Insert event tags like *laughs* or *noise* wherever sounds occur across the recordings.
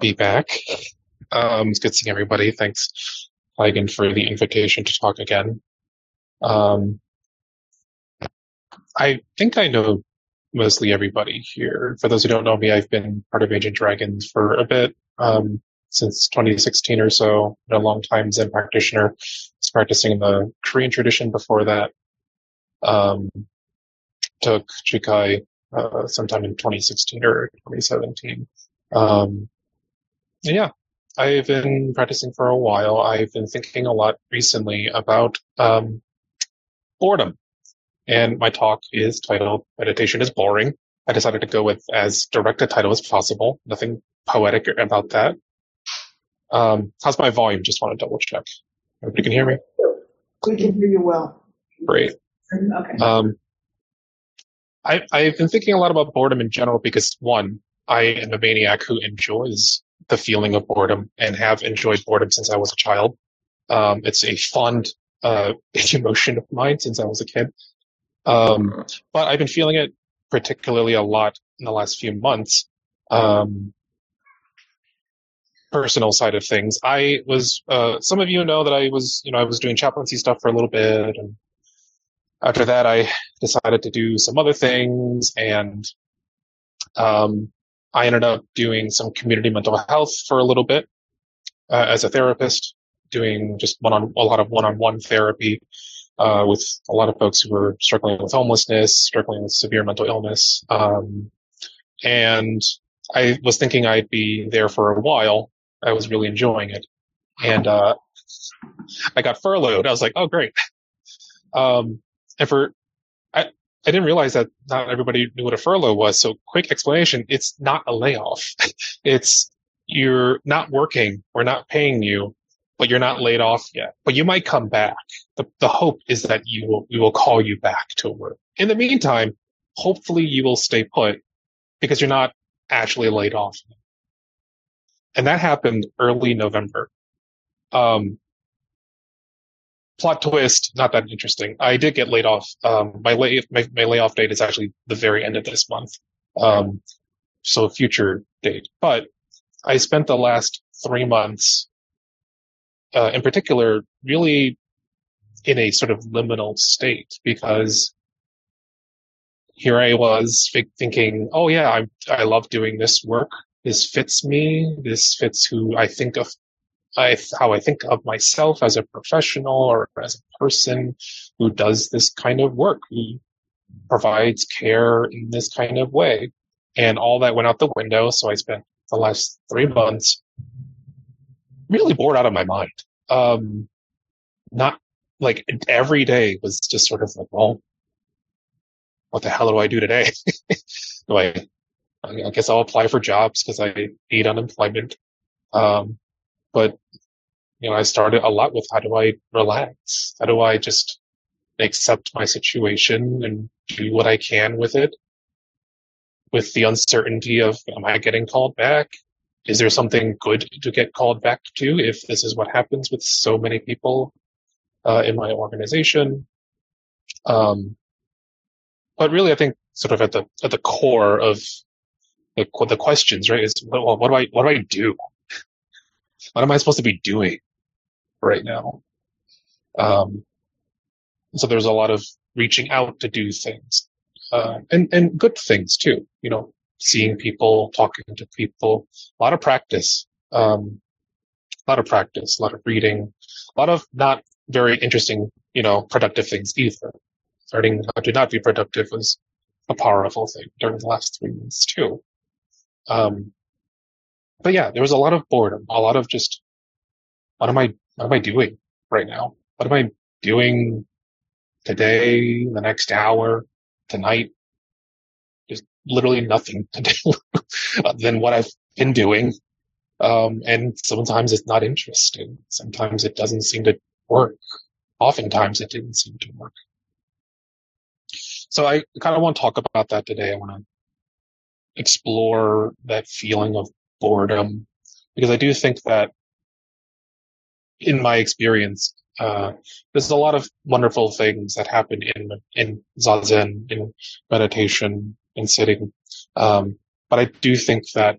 be back. Um, it's good seeing everybody. Thanks, Megan, for the invitation to talk again. Um, I think I know mostly everybody here. For those who don't know me, I've been part of Ancient Dragons for a bit, um, since 2016 or so. Been a long time Zen practitioner. Was practicing in the Korean tradition before that. Um, took Jukai uh, sometime in 2016 or 2017. Um, yeah, I've been practicing for a while. I've been thinking a lot recently about um, boredom. And my talk is titled Meditation is Boring. I decided to go with as direct a title as possible. Nothing poetic about that. Um, how's my volume? Just want to double check. Everybody can hear me? We can hear you well. Great. Okay. Um, I, I've been thinking a lot about boredom in general because one, I am a maniac who enjoys the feeling of boredom and have enjoyed boredom since I was a child. Um, it's a fond uh, *laughs* emotion of mine since I was a kid. Um, but I've been feeling it particularly a lot in the last few months. Um, personal side of things. I was, uh, some of you know that I was, you know, I was doing chaplaincy stuff for a little bit. And after that, I decided to do some other things and, um, I ended up doing some community mental health for a little bit, uh, as a therapist, doing just one on, a lot of one-on-one therapy, uh, with a lot of folks who were struggling with homelessness, struggling with severe mental illness. Um, and I was thinking I'd be there for a while. I was really enjoying it. And, uh, I got furloughed. I was like, oh, great. Um, and for, I, I didn't realize that not everybody knew what a furlough was. So quick explanation. It's not a layoff. *laughs* it's, you're not working. We're not paying you, but you're not laid off yet, but you might come back. The, the hope is that you will, we will call you back to work. In the meantime, hopefully you will stay put because you're not actually laid off. And that happened early November. Um, plot twist, not that interesting. I did get laid off. Um, my lay, my, my layoff date is actually the very end of this month. Um, so future date, but I spent the last three months, uh, in particular, really in a sort of liminal state because here I was thinking, oh yeah, I, I love doing this work. This fits me. This fits who I think of I, how I think of myself as a professional or as a person who does this kind of work, who provides care in this kind of way. And all that went out the window. So I spent the last three months really bored out of my mind. Um, not like every day was just sort of like, well, what the hell do I do today? *laughs* do I, I guess I'll apply for jobs because I need unemployment. Um, but you know, I started a lot with how do I relax? How do I just accept my situation and do what I can with it? With the uncertainty of, am I getting called back? Is there something good to get called back to if this is what happens with so many people uh, in my organization? Um, but really, I think sort of at the at the core of the, the questions, right, is well, what do I what do I do? What am I supposed to be doing right now? Um, so there's a lot of reaching out to do things, uh, and, and good things too, you know, seeing people, talking to people, a lot of practice, um, a lot of practice, a lot of reading, a lot of not very interesting, you know, productive things either. Starting to not be productive was a powerful thing during the last three months too. Um, but yeah, there was a lot of boredom, a lot of just, what am I, what am I doing right now? What am I doing today, the next hour, tonight? Just literally nothing to do *laughs* than what I've been doing. Um, and sometimes it's not interesting. Sometimes it doesn't seem to work. Oftentimes it didn't seem to work. So I kind of want to talk about that today. I want to explore that feeling of boredom because I do think that in my experience, uh, there's a lot of wonderful things that happen in in zazen, in meditation, in sitting. Um, but I do think that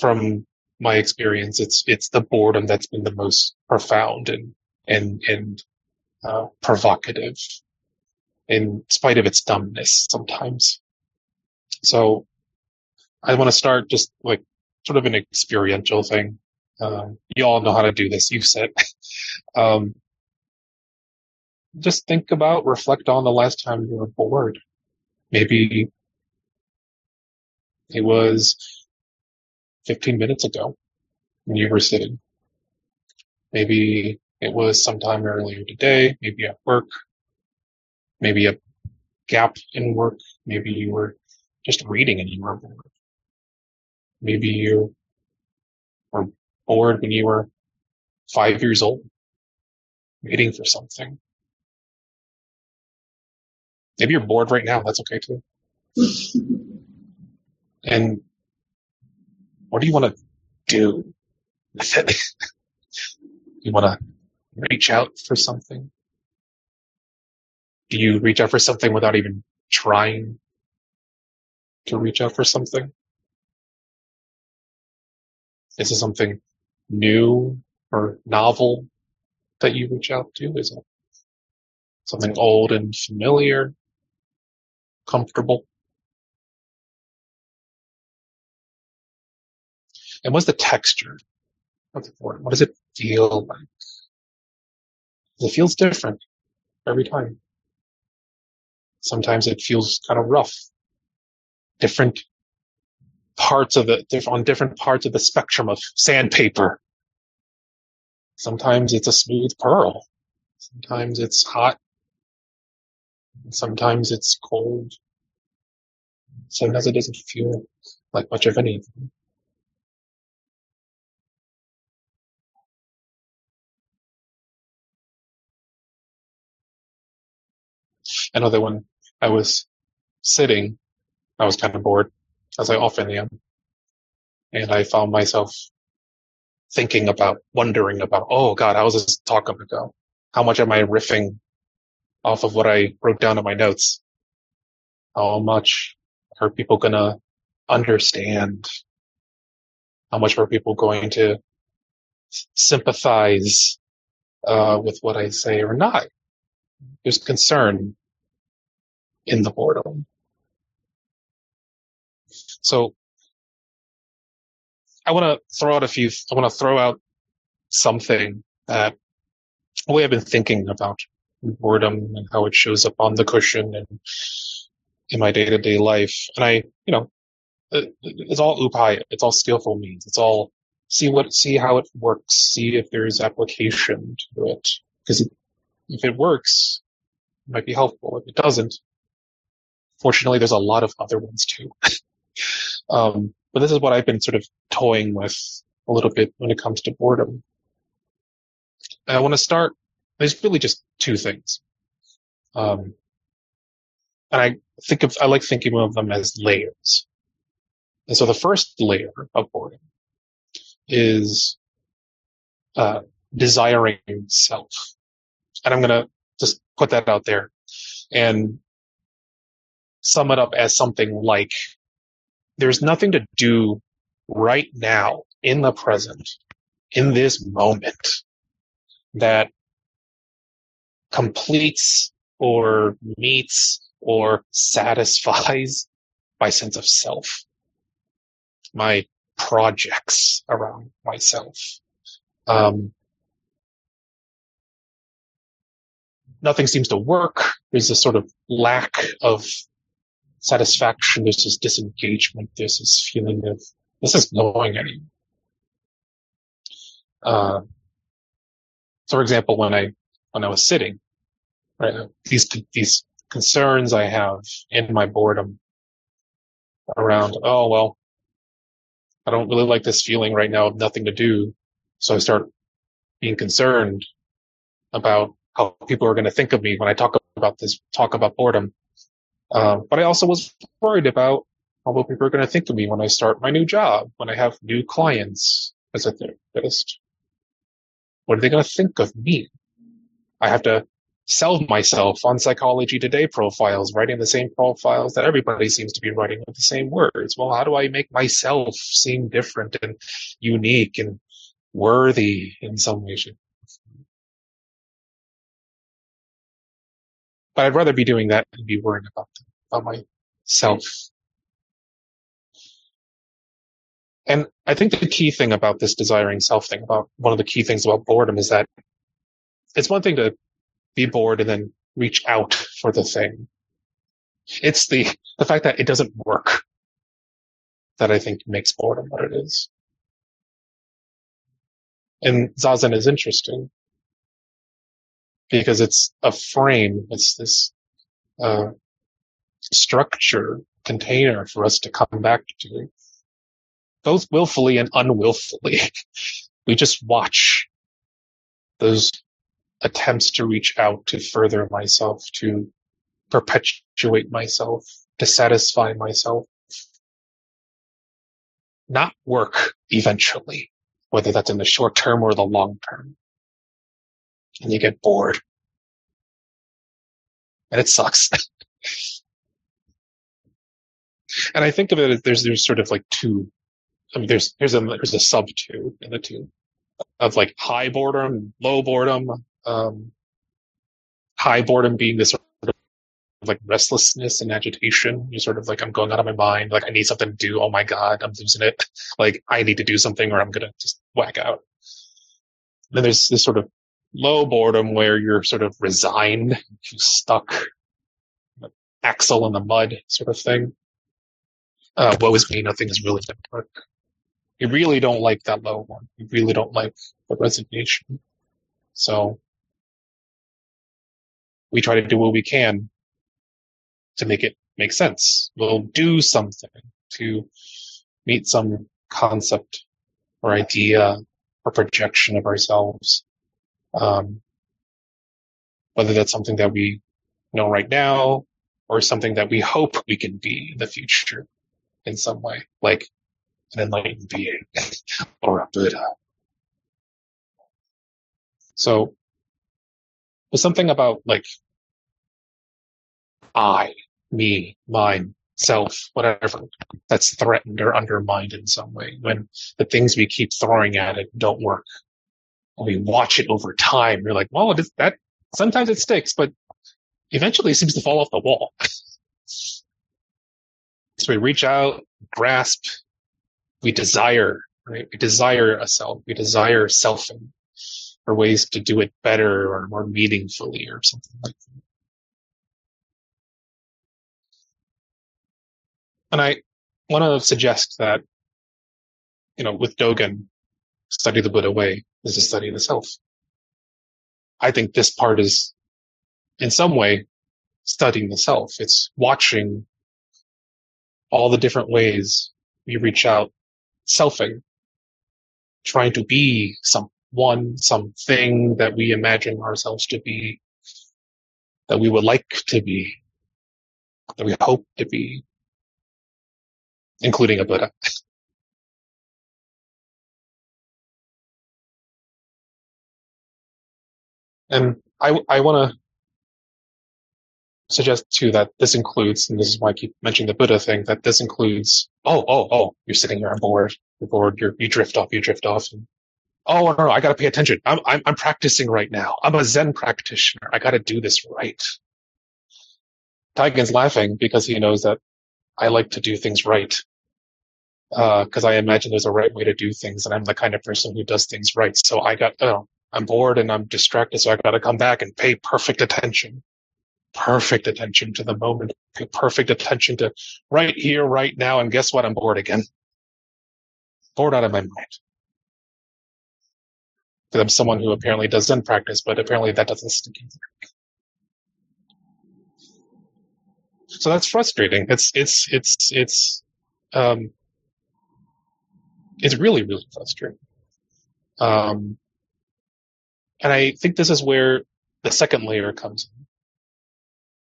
from my experience, it's it's the boredom that's been the most profound and and and uh, provocative, in spite of its dumbness sometimes. So, I want to start just like sort of an experiential thing. Um, you all know how to do this. You've said. *laughs* um, just think about, reflect on the last time you were bored. Maybe it was 15 minutes ago when you were sitting. Maybe it was sometime earlier today, maybe at work, maybe a gap in work, maybe you were just reading and you were bored. Maybe you were bored when you were five years old, waiting for something. Maybe you're bored right now. That's okay too. *laughs* and what do you want to do *laughs* you want to reach out for something? Do you reach out for something without even trying to reach out for something? Is it something new or novel that you reach out to? Is it something old and familiar, comfortable? And what's the texture of the board? What does it feel like? It feels different every time. Sometimes it feels kind of rough. Different parts of it, on different parts of the spectrum of sandpaper. Sometimes it's a smooth pearl. Sometimes it's hot. Sometimes it's cold. Sometimes it doesn't feel like much of anything. That when I was sitting, I was kind of bored, as I often am. And I found myself thinking about, wondering about, oh God, how was this talk going to go? How much am I riffing off of what I wrote down in my notes? How much are people going to understand? How much are people going to sympathize uh, with what I say or not? There's concern in the boredom. So I want to throw out a few, I want to throw out something that way I've been thinking about boredom and how it shows up on the cushion and in my day to day life. And I, you know, uh, it's all upaya. It's all skillful means. It's all see what, see how it works. See if there's application to it. Because if it works, it might be helpful. If it doesn't, fortunately, there's a lot of other ones too. *laughs* um, but this is what I've been sort of toying with a little bit when it comes to boredom. I want to start. There's really just two things. Um, and I think of, I like thinking of them as layers. And so the first layer of boredom is, uh, desiring self. And I'm going to just put that out there. And sum it up as something like there's nothing to do right now in the present, in this moment that completes or meets or satisfies my sense of self, my projects around myself. Um, nothing seems to work. There's a sort of lack of satisfaction, there's this disengagement, there's this feeling of this is going anywhere. Uh, so for example, when I, when I was sitting, right, these, these concerns I have in my boredom, around, oh, well, I don't really like this feeling right now of nothing to do. So I start being concerned about how people are going to think of me when I talk about this, talk about boredom. Um, but I also was worried about how people are going to think of me when I start my new job, when I have new clients as a therapist. What are they going to think of me? I have to sell myself on Psychology Today profiles, writing the same profiles that everybody seems to be writing with the same words. Well, how do I make myself seem different and unique and worthy in some way? But I'd rather be doing that than be worrying about, about myself. And I think the key thing about this desiring self thing, about one of the key things about boredom is that it's one thing to be bored and then reach out for the thing. It's the, the fact that it doesn't work that I think makes boredom what it is. And Zazen is interesting because it's a frame. It's this, uh, structure container for us to come back to both willfully and unwillfully. *laughs* we just watch those attempts to reach out to further myself, to perpetuate myself, to satisfy myself, not work eventually, whether that's in the short term or the long term. And you get bored. And it sucks. *laughs* and I think of it as there's, there's sort of like two, I mean, there's, there's a, there's a sub two in the two of like high boredom, low boredom, um, high boredom being this sort of like restlessness and agitation. You're sort of like, I'm going out of my mind. Like, I need something to do. Oh my God, I'm losing it. *laughs* Like, I need to do something or I'm going to just whack out. then there's this sort of low boredom where you're sort of resigned, stuck, axle in the mud sort of thing. Uh, woe is me, nothing is really going to work. You really don't like that low one. You really don't like the resignation. So we try to do what we can to make it make sense. We'll do something to meet some concept or idea or projection of ourselves. Um, whether that's something that we know right now or something that we hope we can be in the future in some way, like an enlightened being *laughs* or a Buddha. So there's something about like I, me, mine, self, whatever, that's threatened or undermined in some way when the things we keep throwing at it don't work. And we watch it over time. You're like, well, that sometimes it sticks, but eventually it seems to fall off the wall. *laughs* so we reach out, grasp, we desire, right? We desire a self. We desire selfing or ways to do it better or more meaningfully or something like that. And I want to suggest that, you know, with Dogen, study the Buddha way is to study the self. I think this part is in some way studying the self. It's watching all the different ways we reach out selfing, trying to be someone, something that we imagine ourselves to be, that we would like to be, that we hope to be, including a Buddha. *laughs* And I, I want to suggest too that this includes, and this is why I keep mentioning the Buddha thing, that this includes, oh, oh, oh, you're sitting here, I'm bored, you're bored, you're, you drift off, you drift off. And, oh, no, no, I gotta pay attention. I'm, I'm, I'm practicing right now. I'm a Zen practitioner. I gotta do this right. Taigen's laughing because he knows that I like to do things right because uh, I imagine there's a right way to do things, and I'm the kind of person who does things right. So I got, oh, I'm bored and I'm distracted, so I got to come back and pay perfect attention, perfect attention to the moment, pay perfect attention to right here, right now, and guess what? I'm bored again, bored out of my mind. Because I'm someone who apparently does Zen practice, but apparently that doesn't stick either. So that's frustrating. It's it's it's it's um, it's really, really frustrating. Um, and I think this is where the second layer comes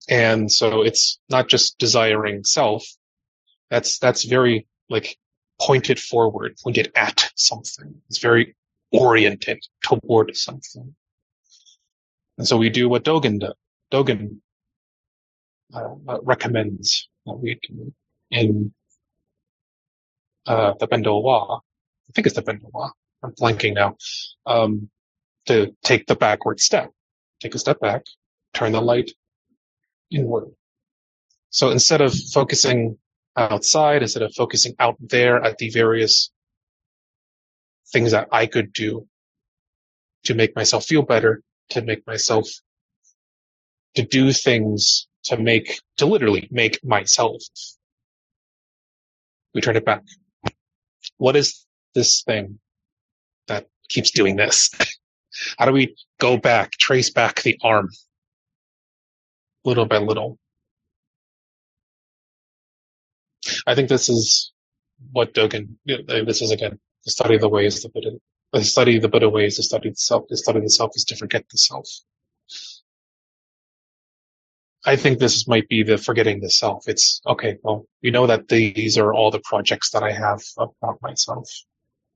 in. And so it's not just desiring self. That's, that's very like pointed forward, pointed at something. It's very oriented toward something. And so we do what Dogen does. Dogen uh, recommends that we do in uh, the Bendo. I think it's the Bendo. I'm blanking now. Um, to take the backward step. Take a step back, turn the light inward. So instead of focusing outside, instead of focusing out there at the various things that I could do to make myself feel better, to make myself, to do things to make, to literally make myself. We turn it back. What is this thing that keeps doing this? *laughs* How do we go back, trace back the arm little by little? I think this is what Dogen, this is again, the study of the ways, the Buddha, the study the Buddha ways, the study the self, the study of the self is to forget the self. I think this might be the forgetting the self. It's okay. Well, you know that these are all the projects that I have about myself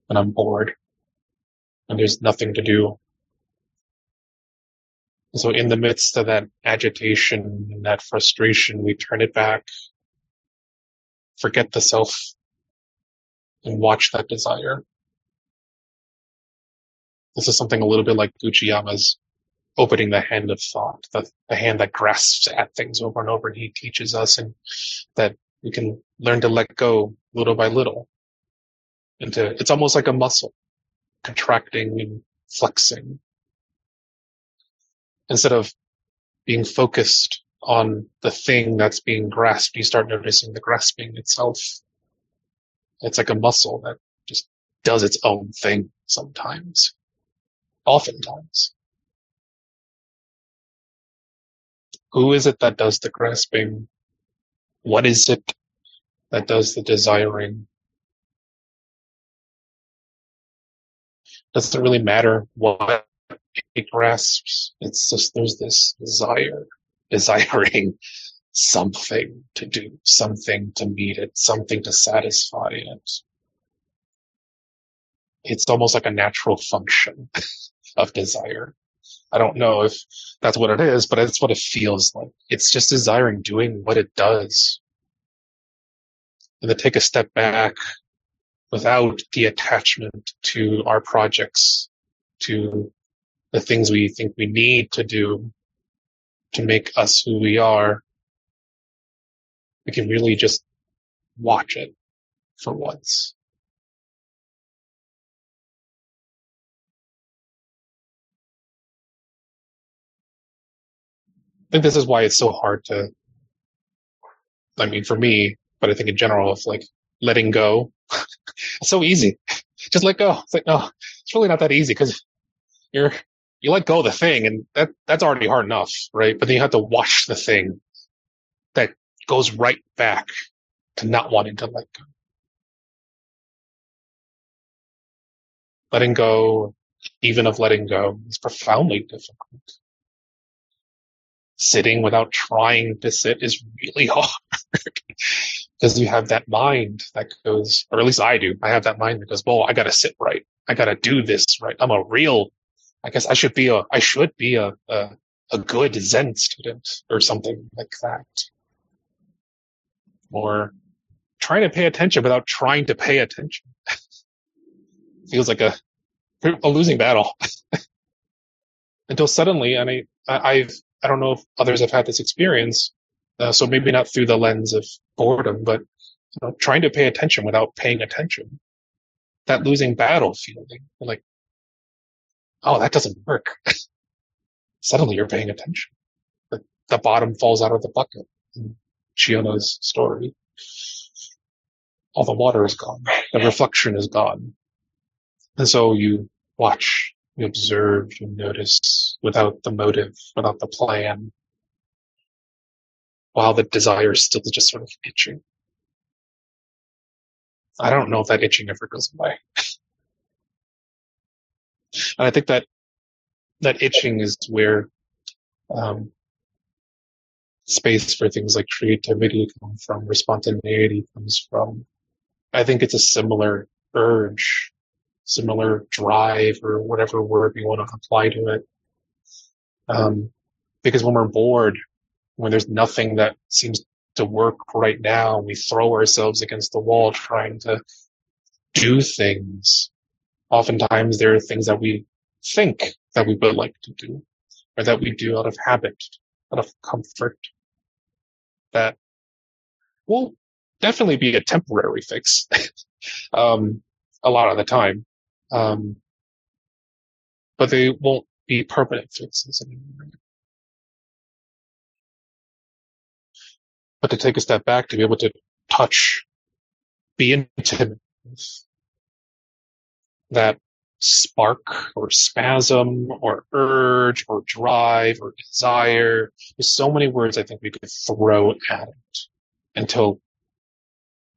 and I'm bored and there's nothing to do. So in the midst of that agitation and that frustration, we turn it back, forget the self and watch that desire. This is something a little bit like Uchiyama's opening the hand of thought, the, the hand that grasps at things over and over. And he teaches us and that we can learn to let go little by little. And to, it's almost like a muscle contracting and flexing. Instead of being focused on the thing that's being grasped, you start noticing the grasping itself. It's like a muscle that just does its own thing sometimes. Oftentimes. Who is it that does the grasping? What is it that does the desiring? Doesn't really matter what it grasps. It's just there's this desire, desiring something to do, something to meet it, something to satisfy it. It's almost like a natural function *laughs* of desire. I don't know if that's what it is, but it's what it feels like. It's just desiring doing what it does. And to take a step back without the attachment to our projects, to the things we think we need to do to make us who we are, we can really just watch it for once. I think this is why it's so hard to, I mean, for me, but I think in general of like letting go. *laughs* it's so easy. *laughs* Just let go. It's like, no, it's really not that easy because you're, you let go of the thing and that, that's already hard enough, right? But then you have to watch the thing that goes right back to not wanting to let go. Letting go, even of letting go, is profoundly difficult sitting without trying to sit is really *laughs* hard because you have that mind that goes, or at least I do. I have that mind that goes, well, I got to sit right. I got to do this right. I'm a real, I guess I should be a, I should be a, a, a good Zen student or something like that. Or trying to pay attention without trying to pay attention. *laughs* Feels like a, a losing battle. *laughs* Until suddenly, and I, I've I don't know if others have had this experience. Uh, so maybe not through the lens of boredom, but you know, trying to pay attention without paying attention. That losing battle feeling, like, oh, that doesn't work. *laughs* Suddenly you're paying attention. The, the bottom falls out of the bucket in Chiyono's story. All the water is gone. The reflection is gone. And so you watch you observe, you notice without the motive, without the plan, while the desire is still just sort of itching. I don't know if that itching ever goes away. *laughs* and I think that that itching is where um, space for things like creativity come from, or spontaneity comes from. I think it's a similar urge, similar drive, or whatever word you want to apply to it. Um, because when we're bored, when there's nothing that seems to work right now, we throw ourselves against the wall trying to do things. Oftentimes there are things that we think that we would like to do or that we do out of habit, out of comfort that will definitely be a temporary fix. *laughs* um, a lot of the time. Um, but they won't be permanent fixes anymore. But to take a step back, to be able to touch, be intimate with that spark or spasm or urge or drive or desire. There's so many words I think we could throw at it until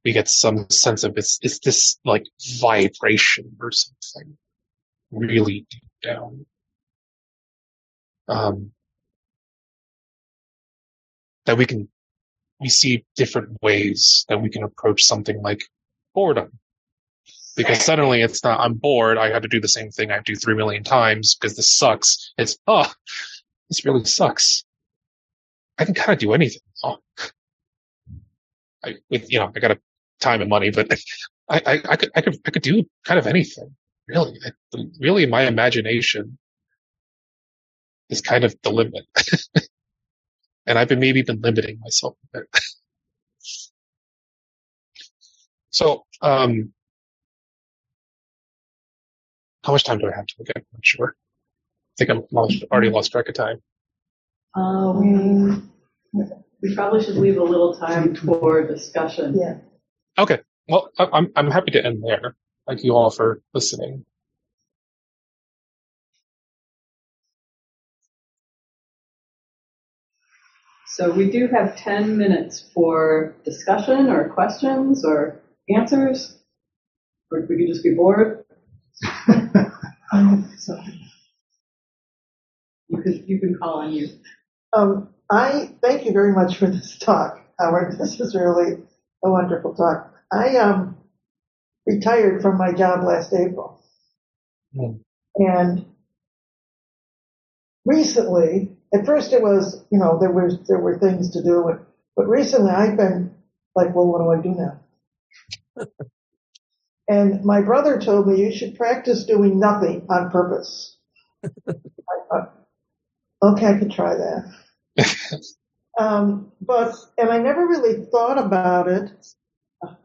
we get some sense of it's, it's this like vibration or something really deep down. Um, that we can, we see different ways that we can approach something like boredom. Because suddenly it's not, I'm bored, I have to do the same thing I do three million times because this sucks. It's, oh, this really sucks. I can kind of do anything. Oh. I, with, you know, I got a time and money, but *laughs* I, I, I could, I could, I could do kind of anything. Really, really, my imagination is kind of the limit. *laughs* and I've been maybe been limiting myself a bit. *laughs* so, um, how much time do I have to look at? I'm not sure. I think I'm lost, already lost track of time. Um, we probably should leave a little time for discussion. Yeah. Okay. Well, I- I'm I'm happy to end there. Thank you all for listening. So we do have 10 minutes for discussion or questions or answers. Or we could just be bored. *laughs* So, You could, you can call on you. um, I thank you very much for this talk, Howard. This is really a wonderful talk. I um, retired from my job last April. Hmm. And recently, at first it was, you know, there was there were things to do, but, but recently I've been like, well, what do I do now? *laughs* and my brother told me you should practice doing nothing on purpose. I thought, *laughs* okay, I could try that. *laughs* um, but and I never really thought about it,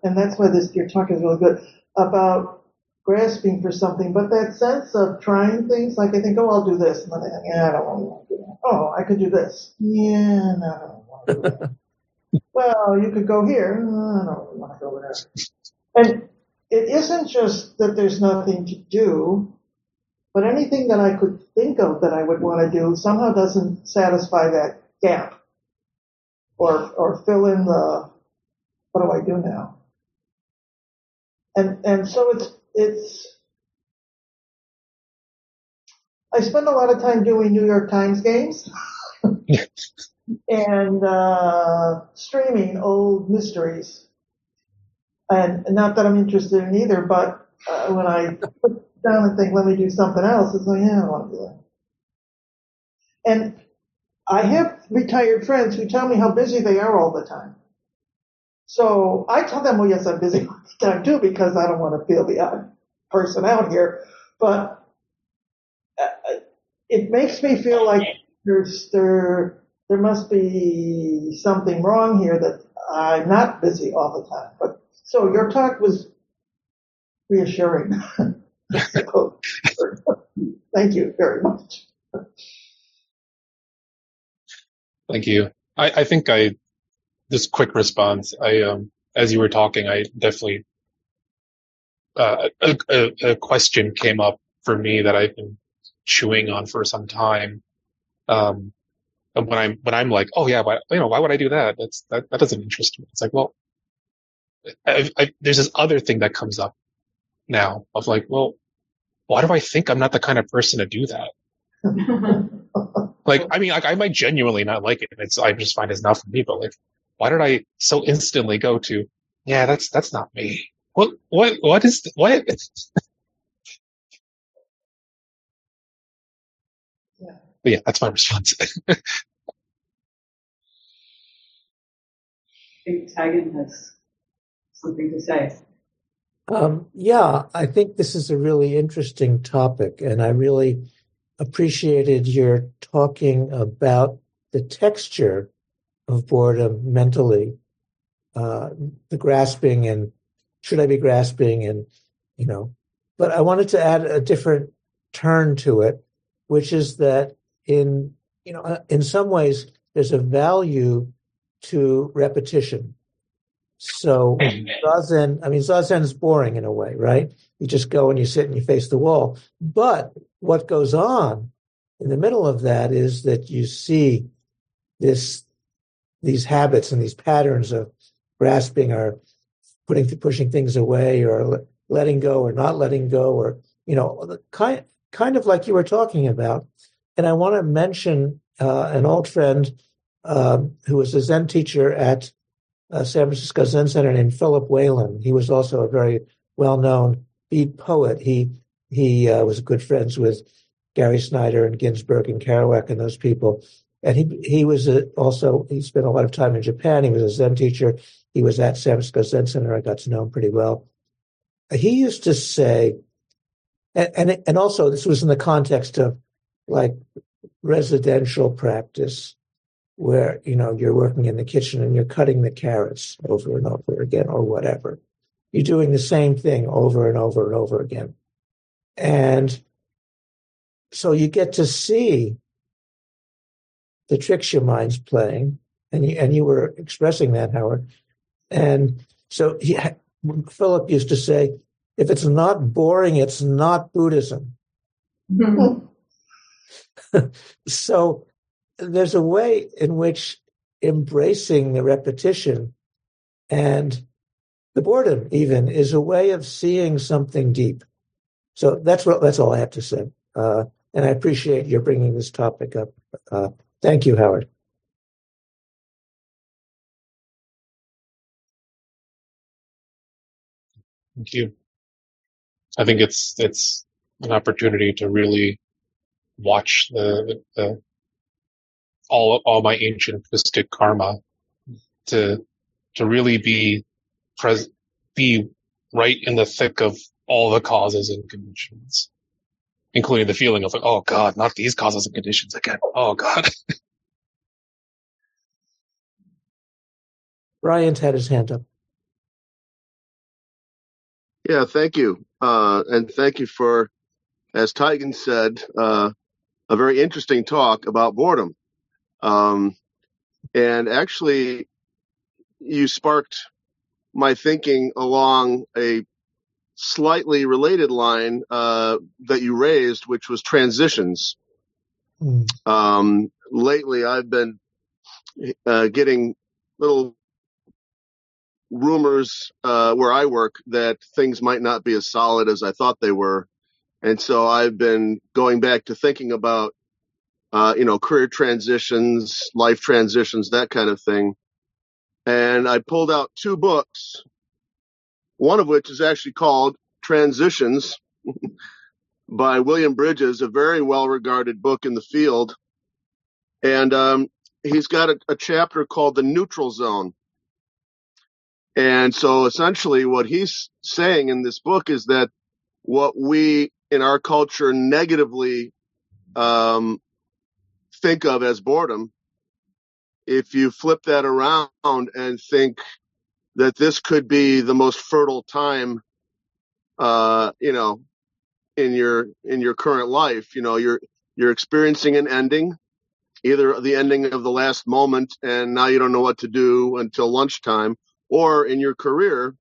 and that's why this your talk is really good about grasping for something. But that sense of trying things, like I think, oh, I'll do this, and then I think, yeah, I don't want to do that. Oh, I could do this. Yeah, no, I don't want to do that. *laughs* well, you could go here. No, I don't want to go there. And it isn't just that there's nothing to do, but anything that I could think of that I would want to do somehow doesn't satisfy that gap or, or fill in the, what do I do now? And, and so it's, it's, I spend a lot of time doing New York Times games *laughs* and, uh, streaming old mysteries. And not that I'm interested in either, but uh, when I put down and think, let me do something else, it's like, yeah, I don't want to do that. And I have retired friends who tell me how busy they are all the time. So I tell them, well, yes, I'm busy all the time too, because I don't want to feel the odd person out here. But uh, it makes me feel like there's there there must be something wrong here that I'm not busy all the time. But so your talk was reassuring. *laughs* Thank you very much. Thank you. I, I think I this quick response. I um as you were talking, I definitely uh, a, a, a question came up for me that I've been chewing on for some time. Um, and when I'm when I'm like, oh yeah, why you know why would I do that? That's that that doesn't interest me. It's like, well, I, I, there's this other thing that comes up now of like, well, why do I think I'm not the kind of person to do that? like, I mean, like I might genuinely not like it. It's, I just find it's not for me, but like, why did I so instantly go to, yeah, that's, that's not me. What, what, what is, what? yeah. But yeah, that's my response. I think Taigen has something to say. Um, yeah, I think this is a really interesting topic, and I really appreciated your talking about the texture of boredom mentally, uh, the grasping and should I be grasping and you know, but I wanted to add a different turn to it, which is that in you know, in some ways, there's a value to repetition so zazen, I mean, zazen is boring in a way, right? You just go and you sit and you face the wall. But what goes on in the middle of that is that you see this, these habits and these patterns of grasping or putting, pushing things away or letting go or not letting go or, you know, kind, kind of like you were talking about. And I want to mention uh, an old friend um, who was a Zen teacher at uh, San Francisco Zen Center named Philip Whalen. He was also a very well-known beat poet. He he uh, was good friends with Gary Snyder and Ginsberg and Kerouac and those people. And he he was a, also he spent a lot of time in Japan. He was a Zen teacher. He was at San Francisco Zen Center. I got to know him pretty well. He used to say, and and, and also this was in the context of like residential practice where you know you're working in the kitchen and you're cutting the carrots over and over again or whatever. You're doing the same thing over and over and over again. And so you get to see the tricks your mind's playing and you, and you were expressing that howard. And so he, philip used to say if it's not boring it's not buddhism. Mm-hmm. *laughs* so there's a way in which embracing the repetition and the boredom even is a way of seeing something deep. So that's what that's all I have to say. Uh, and I appreciate your bringing this topic up. Uh, thank you, Howard. Thank you. I think it's it's an opportunity to really watch the the all all my ancient twisted karma to to really be pres be right in the thick of all the causes and conditions, including the feeling of like, oh God, not these causes and conditions again. Oh God. *laughs* Bryant had his hand up. Yeah, thank you. Uh, and thank you for, as Taigen said, uh, a very interesting talk about boredom. Um, and actually, you sparked my thinking along a slightly related line uh, that you raised, which was transitions. Mm. Um, lately, I've been uh, getting little rumors uh, where I work that things might not be as solid as I thought they were. And so I've been going back to thinking about uh, you know, career transitions, life transitions, that kind of thing. And I pulled out two books, one of which is actually called Transitions *laughs* by William Bridges, a very well regarded book in the field. And um, he's got a, a chapter called The Neutral Zone. And so essentially what he's saying in this book is that what we in our culture negatively um, think of as boredom, if you flip that around and think that this could be the most fertile time, uh, you know, in your, in your current life, you know, you're, you're experiencing an ending, either the ending of the last moment and now you don't know what to do until lunchtime or in your career.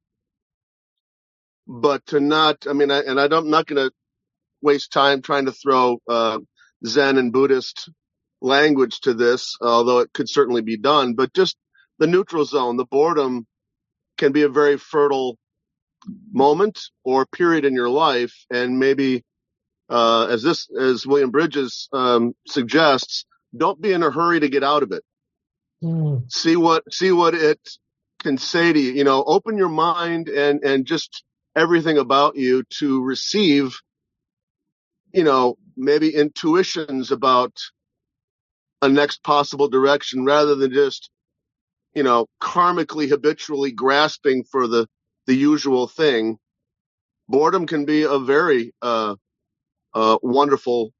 But to not, I mean, I, and I don't, I'm not going to waste time trying to throw, uh, Zen and Buddhist language to this, although it could certainly be done, but just the neutral zone, the boredom can be a very fertile moment or period in your life, and maybe uh, as this as William Bridges um, suggests, don't be in a hurry to get out of it. Mm. See what see what it can say to you. You know, open your mind and and just everything about you to receive. You know, maybe intuitions about a next possible direction rather than just, you know, karmically habitually grasping for the the usual thing. Boredom can be a very uh, uh, wonderful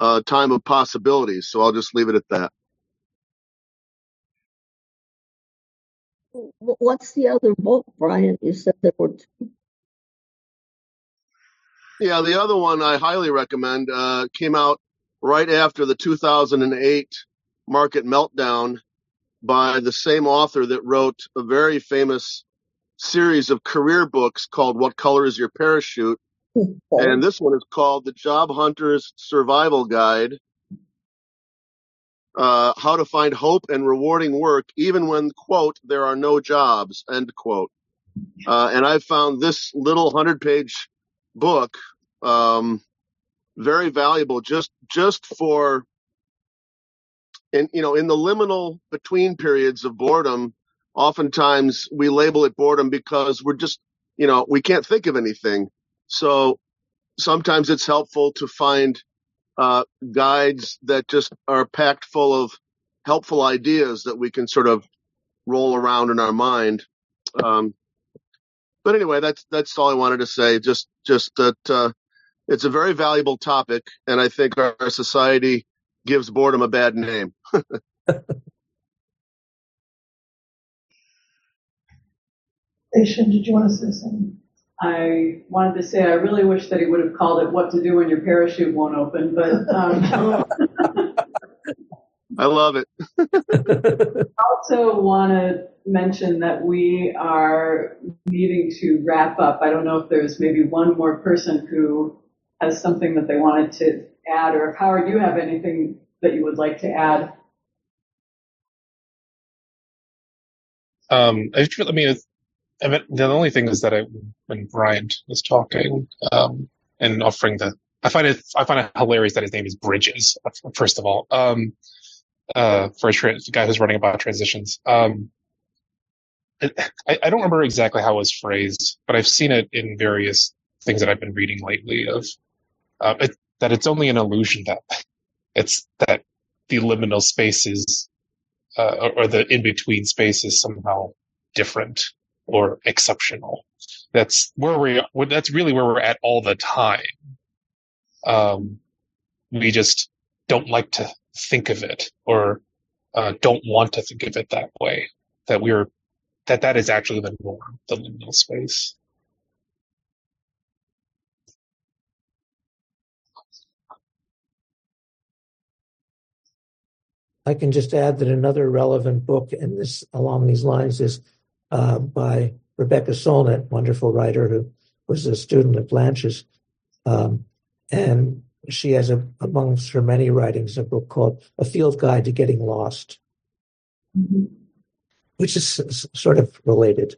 uh, time of possibilities. So I'll just leave it at that. What's the other book, Brian? You said there were two. Yeah, the other one I highly recommend uh, came out right after the 2008 market meltdown by the same author that wrote a very famous series of career books called What Color is Your Parachute? And this one is called The Job Hunter's Survival Guide. Uh, how to find hope and rewarding work even when, quote, there are no jobs, end quote. Uh, and I found this little hundred page book, um, very valuable just, just for, in, you know, in the liminal between periods of boredom, oftentimes we label it boredom because we're just, you know, we can't think of anything. So sometimes it's helpful to find uh, guides that just are packed full of helpful ideas that we can sort of roll around in our mind. Um, but anyway, that's that's all I wanted to say. Just just that uh, it's a very valuable topic, and I think our, our society gives boredom a bad name. *laughs* Aishan, did you want to say something? I wanted to say I really wish that he would have called it "What to Do When Your Parachute Won't Open," but um, *laughs* I love it. *laughs* I also want to mention that we are needing to wrap up. I don't know if there's maybe one more person who has something that they wanted to add, or if Howard, you have anything that you would like to add. Um, I, I mean, I mean, the only thing is that I, when Bryant was talking um, and offering the, I find it, I find it hilarious that his name is Bridges. First of all, um, uh, for a tra- guy who's running about transitions. Um, I, I, don't remember exactly how it was phrased, but I've seen it in various things that I've been reading lately. Of uh, it, that it's only an illusion that it's that the liminal spaces uh, or, or the in between space is somehow different or exceptional. That's where we, that's really where we're at all the time. Um, we just don't like to think of it or, uh, don't want to think of it that way. That we're, that that is actually the norm, the liminal space. I can just add that another relevant book in this along these lines is uh, by Rebecca Solnit, wonderful writer who was a student at Blanche's. Um, and she has, a, amongst her many writings, a book called A Field Guide to Getting Lost, mm-hmm. which is sort of related.